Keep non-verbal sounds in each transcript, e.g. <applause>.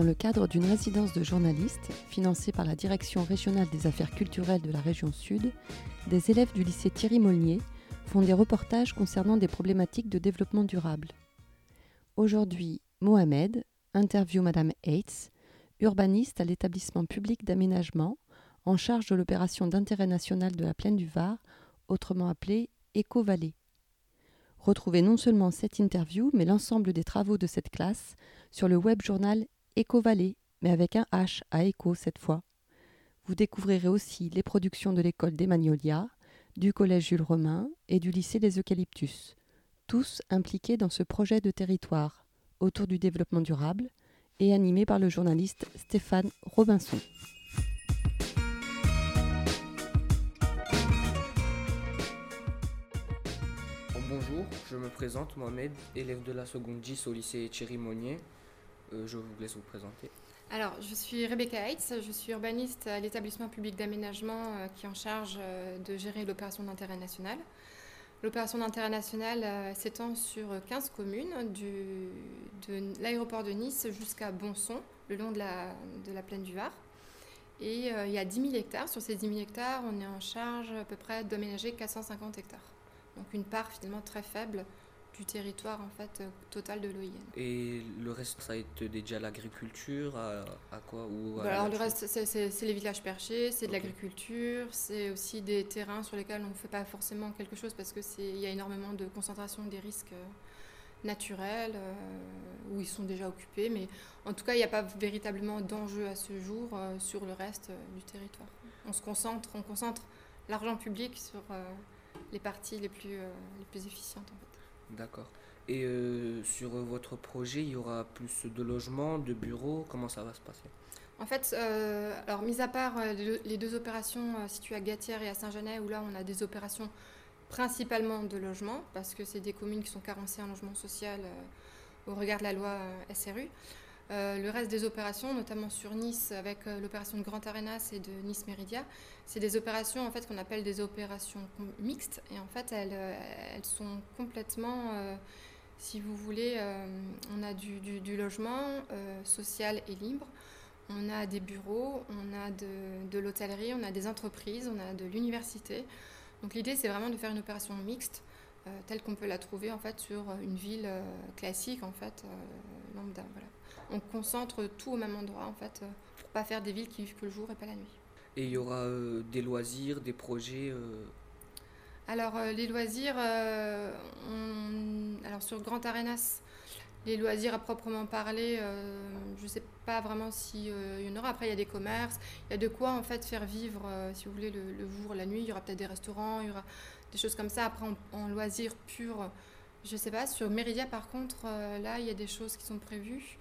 Dans le cadre d'une résidence de journalistes financée par la Direction régionale des affaires culturelles de la région Sud, des élèves du lycée Thierry Molnier font des reportages concernant des problématiques de développement durable. Aujourd'hui, Mohamed interview Madame Hates, urbaniste à l'établissement public d'aménagement en charge de l'opération d'intérêt national de la plaine du Var, autrement appelée Éco-Vallée. Retrouvez non seulement cette interview, mais l'ensemble des travaux de cette classe sur le web journal Éco-Vallée, mais avec un H à écho cette fois. Vous découvrirez aussi les productions de l'école des Magnolias, du collège Jules Romain et du lycée des Eucalyptus, tous impliqués dans ce projet de territoire autour du développement durable et animé par le journaliste Stéphane Robinson. Bonjour, je me présente Mohamed, élève de la seconde 10 au lycée Thierry Monnier. Euh, je vous laisse vous présenter. Alors, je suis Rebecca Heitz, je suis urbaniste à l'établissement public d'aménagement euh, qui est en charge euh, de gérer l'opération d'intérêt national. L'opération d'intérêt national s'étend sur 15 communes, de l'aéroport de Nice jusqu'à Bonson, le long de la, de la plaine du Var. Et il y a 10 000 hectares. Sur ces 10 000 hectares, on est en charge à peu près d'aménager 450 hectares. Donc une part finalement très faible du territoire en fait euh, total de l'OIN. Et le reste, ça va être déjà l'agriculture, à, quoi ou bah, Alors le reste, c'est les villages perchés, c'est de l'agriculture, c'est aussi des terrains sur lesquels on ne fait pas forcément quelque chose parce qu'il y a énormément de concentration des risques euh, naturels euh, où ils sont déjà occupés, mais en tout cas, il n'y a pas véritablement d'enjeu à ce jour sur le reste du territoire. On se concentre, on concentre l'argent public sur les parties les plus, les plus efficientes en fait. D'accord. Et euh, sur votre projet, il y aura plus de logements, de bureaux Comment ça va se passer? En fait, euh, alors mis à part euh, les deux opérations situées à Gatière et à Saint-Genès, où là on a des opérations principalement de logement, parce que c'est des communes qui sont carencées en logement social au regard de la loi SRU. Le reste des opérations, notamment sur Nice avec l'opération de Grand Arenas et de Nice Méridia, c'est des opérations en fait qu'on appelle des opérations mixtes. Et en fait elles, elles sont complètement si vous voulez, euh, on a du, logement euh, social et libre, on a des bureaux, on a de, l'hôtellerie, on a des entreprises, on a de l'université. Donc l'idée, c'est vraiment de faire une opération mixte, euh, telle qu'on peut la trouver en fait sur une ville classique, en fait, lambda. On concentre tout au même endroit, en fait, pour pas faire des villes qui vivent que le jour et pas la nuit. Et il y aura des loisirs, des projets alors, euh, les loisirs, euh, alors sur Grand Arenas, les loisirs à proprement parler, euh, je ne sais pas vraiment s'il y en aura. Après, il y a des commerces, il y a de quoi en fait faire vivre, si vous voulez, le, jour, la nuit. Il y aura peut-être des restaurants, il y aura des choses comme ça. Après, en, loisirs purs, je ne sais pas. Sur Méridia, par contre, là, il y a des choses qui sont prévues.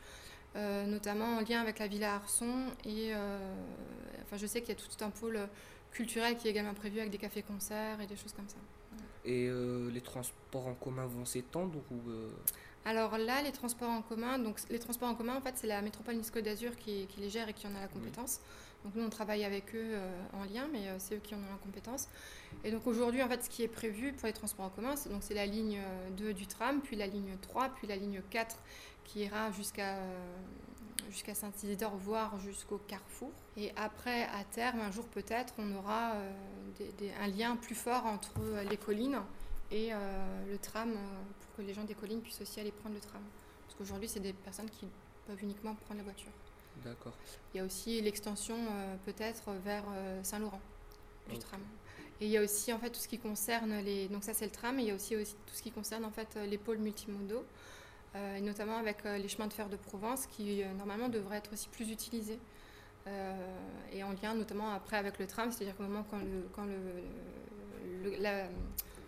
notamment en lien avec la Villa Arson et enfin je sais qu'il y a tout un pôle culturel qui est également prévu avec des cafés-concerts et des choses comme ça. Et euh, les transports en commun vont s'étendre ou euh? Alors là, les transports en commun, donc les transports en commun, en fait, c'est la métropole Nice Côte d'Azur qui, les gère et qui en a la compétence. Donc nous, on travaille avec eux euh, en lien, mais c'est eux qui en ont la compétence. Et donc aujourd'hui, en fait, ce qui est prévu pour les transports en commun, c'est donc c'est la ligne 2 du tram, puis la ligne 3, puis la ligne 4 qui ira jusqu'à jusqu'à Saint-Isidore, voire jusqu'au Carrefour. Et après, à terme, un jour peut-être, on aura euh, un lien plus fort entre euh, les collines et euh, le tram pour que les gens des collines puissent aussi aller prendre le tram. Parce qu'aujourd'hui, c'est des personnes qui peuvent uniquement prendre la voiture. D'accord. Il y a aussi l'extension peut-être vers Saint-Laurent du tram. Et il y a aussi en fait tout ce qui concerne les. Donc ça c'est le tram, et il y a aussi, aussi tout ce qui concerne en fait les pôles multimodaux. Euh, et notamment avec euh, les chemins de fer de Provence qui euh, normalement devraient être aussi plus utilisés. et en lien notamment après avec le tram, c'est-à-dire qu'au moment quand le, quand le,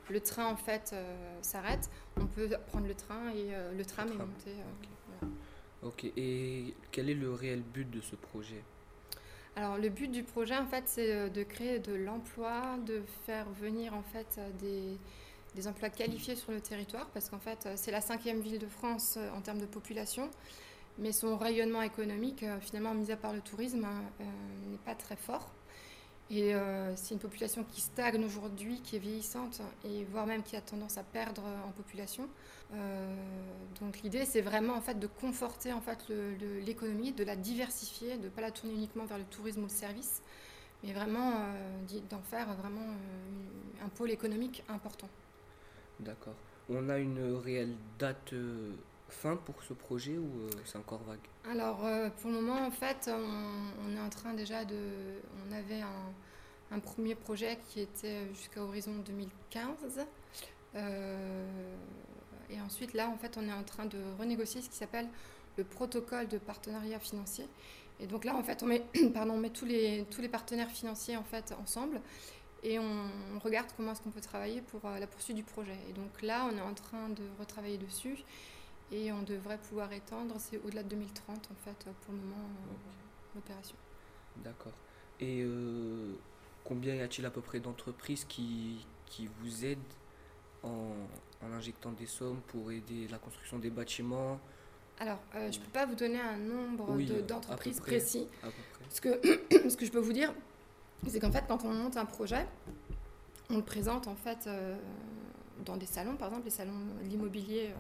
le, train en fait s'arrête, on peut prendre le train et le tram est monté. Ok, et quel est le réel but de ce projet? Alors le but du projet en fait c'est de créer de l'emploi, de faire venir en fait des, des emplois qualifiés sur le territoire, parce qu'en fait, euh, c'est la cinquième ville de France euh, en termes de population, mais son rayonnement économique, euh, finalement, mis à part le tourisme, n'est pas très fort. Et c'est une population qui stagne aujourd'hui, qui est vieillissante, et voire même qui a tendance à perdre en population. donc l'idée, c'est vraiment en fait de conforter en fait l'économie, de la diversifier, de ne pas la tourner uniquement vers le tourisme ou le service, mais vraiment d'en faire vraiment un pôle économique important. D'accord. On a une réelle date fin pour ce projet ou euh, c'est encore vague? Alors euh, pour le moment en fait on, est en train déjà de... On avait un, premier projet qui était jusqu'à horizon 2015. Euh, et ensuite là en fait on est en train de renégocier ce qui s'appelle le protocole de partenariat financier. Et donc là en fait on met, <clears throat> pardon, on met tous, les, tous les partenaires financiers en fait ensemble et on regarde comment est-ce qu'on peut travailler pour la poursuite du projet. Et donc là on est en train de retravailler dessus et on devrait pouvoir étendre, c'est au-delà de 2030 en fait pour le moment euh, l'opération. D'accord. Et euh, combien y a-t-il à peu près d'entreprises qui, qui vous aident en, en, injectant des sommes pour aider la construction des bâtiments? Alors, euh, je ne peux pas vous donner un nombre d'entreprises précis. Ce, que, <clears throat> ce que je peux vous dire, c'est qu'en fait, quand on monte un projet, on le présente en fait dans des salons, par exemple les salons de l'immobilier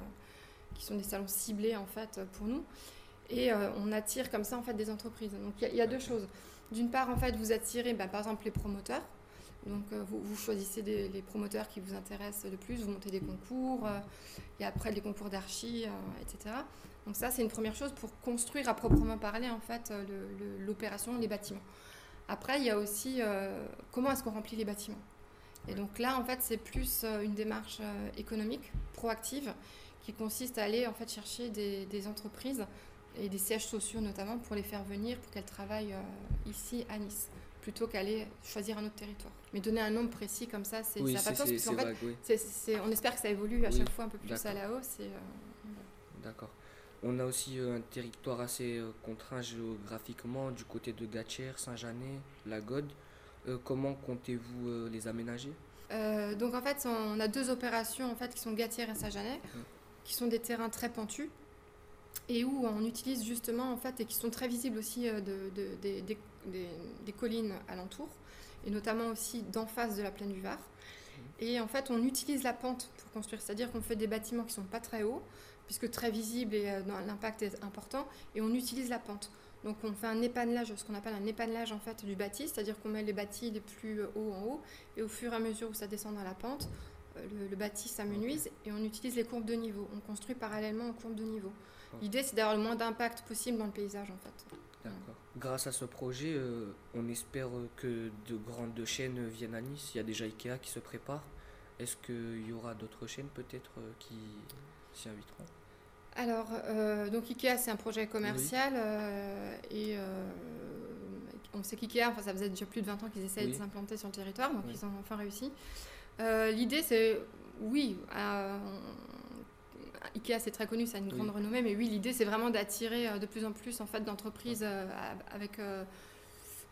qui sont des salons ciblés en fait pour nous. Et euh, on attire comme ça en fait des entreprises. Donc il y, a deux choses. D'une part, en fait, vous attirez bah, par exemple les promoteurs. Donc euh, vous, vous, choisissez les promoteurs qui vous intéressent le plus, vous montez des concours, euh, et après les concours d'archi, etc. Donc ça, c'est une première chose pour construire à proprement parler en fait l'opération, les bâtiments. Après, il y a aussi comment est-ce qu'on remplit les bâtiments? Et donc là, en fait, c'est plus une démarche économique, proactive, qui consiste à aller en fait chercher des, entreprises et des sièges sociaux notamment pour les faire venir pour qu'elles travaillent euh, ici à Nice plutôt qu'aller choisir un autre territoire. Mais donner un nombre précis comme ça, c'est oui, ça pas de sens parce fait, on espère que ça évolue à chaque fois un peu plus à la hausse. Euh, D'accord. On a aussi euh, un territoire assez contraint géographiquement du côté de Gatchère, Saint-Janet, la Gode. comment comptez-vous les aménager? Donc en fait, on a deux opérations en fait qui sont Gatière et Saint-Janet. Qui sont des terrains très pentus et où on utilise justement en fait et qui sont très visibles aussi euh, de, des, des, collines alentours et notamment aussi d'en face de la plaine du Var. Et en fait, on utilise la pente pour construire, c'est-à-dire qu'on fait des bâtiments qui sont pas très hauts, puisque très visibles et euh, l'impact est important, et on utilise la pente. Donc on fait un épanelage, ce qu'on appelle un épanelage en fait du bâti, c'est-à-dire qu'on met les bâtis les plus hauts en haut, et au fur et à mesure où ça descend dans la pente, le, le bâti s'amenuise et on utilise les courbes de niveau. On construit parallèlement aux courbes de niveau. L'idée, c'est d'avoir le moins d'impact possible dans le paysage, en fait. D'accord. Grâce à ce projet, euh, on espère que de grandes chaînes viennent à Nice. Il y a déjà Ikea qui se prépare. Est-ce qu'il y aura d'autres chaînes peut-être euh, qui s'y inviteront? Alors, euh, donc Ikea, c'est un projet commercial et on sait qu'Ikea, enfin, ça faisait déjà plus de 20 ans qu'ils essayent de s'implanter sur le territoire, donc ils ont enfin réussi. Euh, l'idée, c'est, oui, euh, Ikea, c'est très connu, ça a une grande renommée, mais oui, l'idée, c'est vraiment d'attirer euh, de plus en plus en fait, d'entreprises avec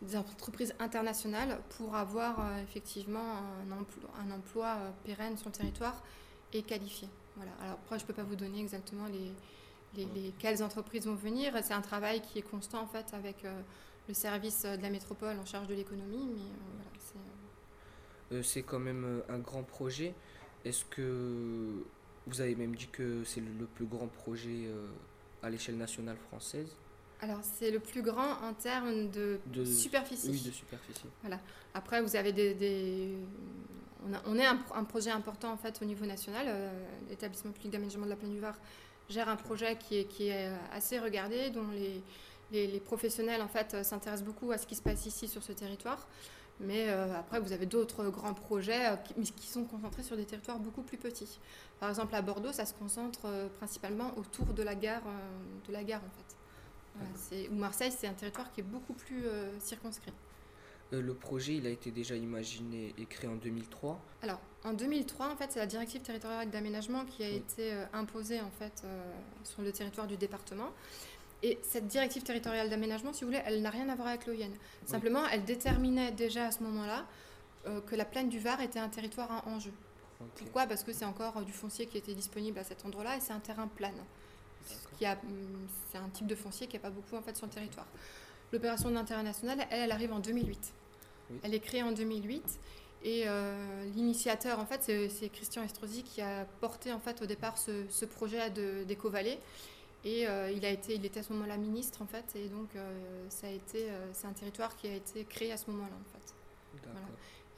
des entreprises internationales pour avoir effectivement un emploi, un emploi pérenne sur le territoire et qualifié. Voilà. Alors après, je ne peux pas vous donner exactement les, les, quelles entreprises vont venir. C'est un travail qui est constant en fait avec le service de la métropole en charge de l'économie, mais voilà, c'est c'est quand même euh, un grand projet. Est-ce que vous avez même dit que c'est le, plus grand projet euh, à l'échelle nationale française? Alors, c'est le plus grand en termes de, superficie. Oui, de superficie. Voilà. Après, vous avez des. On, est un, projet important en fait au niveau national. L'établissement public d'aménagement de la plaine du Var gère un projet qui est, qui est assez regardé, dont les, les, les professionnels en fait s'intéressent beaucoup à ce qui se passe ici sur ce territoire. Mais euh, après, vous avez d'autres grands projets euh, qui, sont concentrés sur des territoires beaucoup plus petits. Par exemple, à Bordeaux, ça se concentre euh, principalement autour de la gare, de la gare en fait. ou Marseille, c'est un territoire qui est beaucoup plus circonscrit. le projet, il a été déjà imaginé et créé en 2003. Alors, en 2003, en fait, c'est la directive territoriale d'aménagement qui a été imposée en fait sur le territoire du département. Et cette directive territoriale d'aménagement, si vous voulez, elle n'a rien à voir avec l'OIN. Simplement, elle déterminait déjà à ce moment-là euh, que la plaine du Var était un territoire à enjeu. Pourquoi? Parce que c'est encore euh, du foncier qui était disponible à cet endroit-là et c'est un terrain plane. Hum, c'est un type de foncier qui n'y a pas beaucoup en fait sur le territoire. L'opération d'intérêt national, elle, elle arrive en 2008. Elle est créée en 2008 et euh, l'initiateur, en fait, c'est Christian Estrosi qui a porté en fait au départ ce, projet d'Éco-Vallée. Et euh, il, a été, il était à ce moment-là ministre, en fait, et donc ça a été, c'est un territoire qui a été créé à ce moment-là, en fait.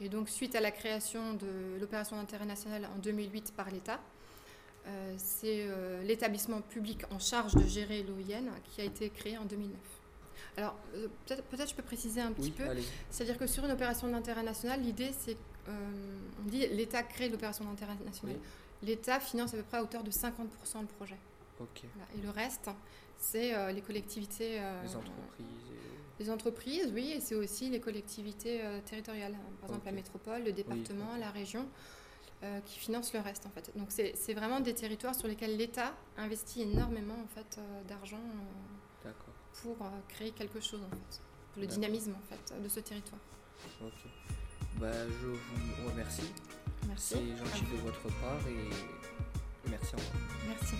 Et donc, suite à la création de l'opération d'intérêt national en 2008 par l'État, euh, c'est euh, l'établissement public en charge de gérer l'OIN qui a été créé en 2009. Alors, euh, peut-être peut je peux préciser un petit peu. C'est-à-dire que sur une opération d'intérêt national, l'idée, c'est on dit l'État crée l'opération d'intérêt national. L'État finance à peu près à hauteur de 50% le projet. Et le reste, c'est les collectivités. les entreprises. Les entreprises, oui, et c'est aussi les collectivités territoriales. Par exemple, la métropole, le département, la région. Euh, qui financent le reste en fait. Donc c'est vraiment des territoires sur lesquels l'État investit énormément en fait euh, d'argent euh, pour créer quelque chose en fait, pour le dynamisme en fait de ce territoire. Ok. Bah, je vous remercie. Merci. C'est gentil de votre part et merci encore. Merci.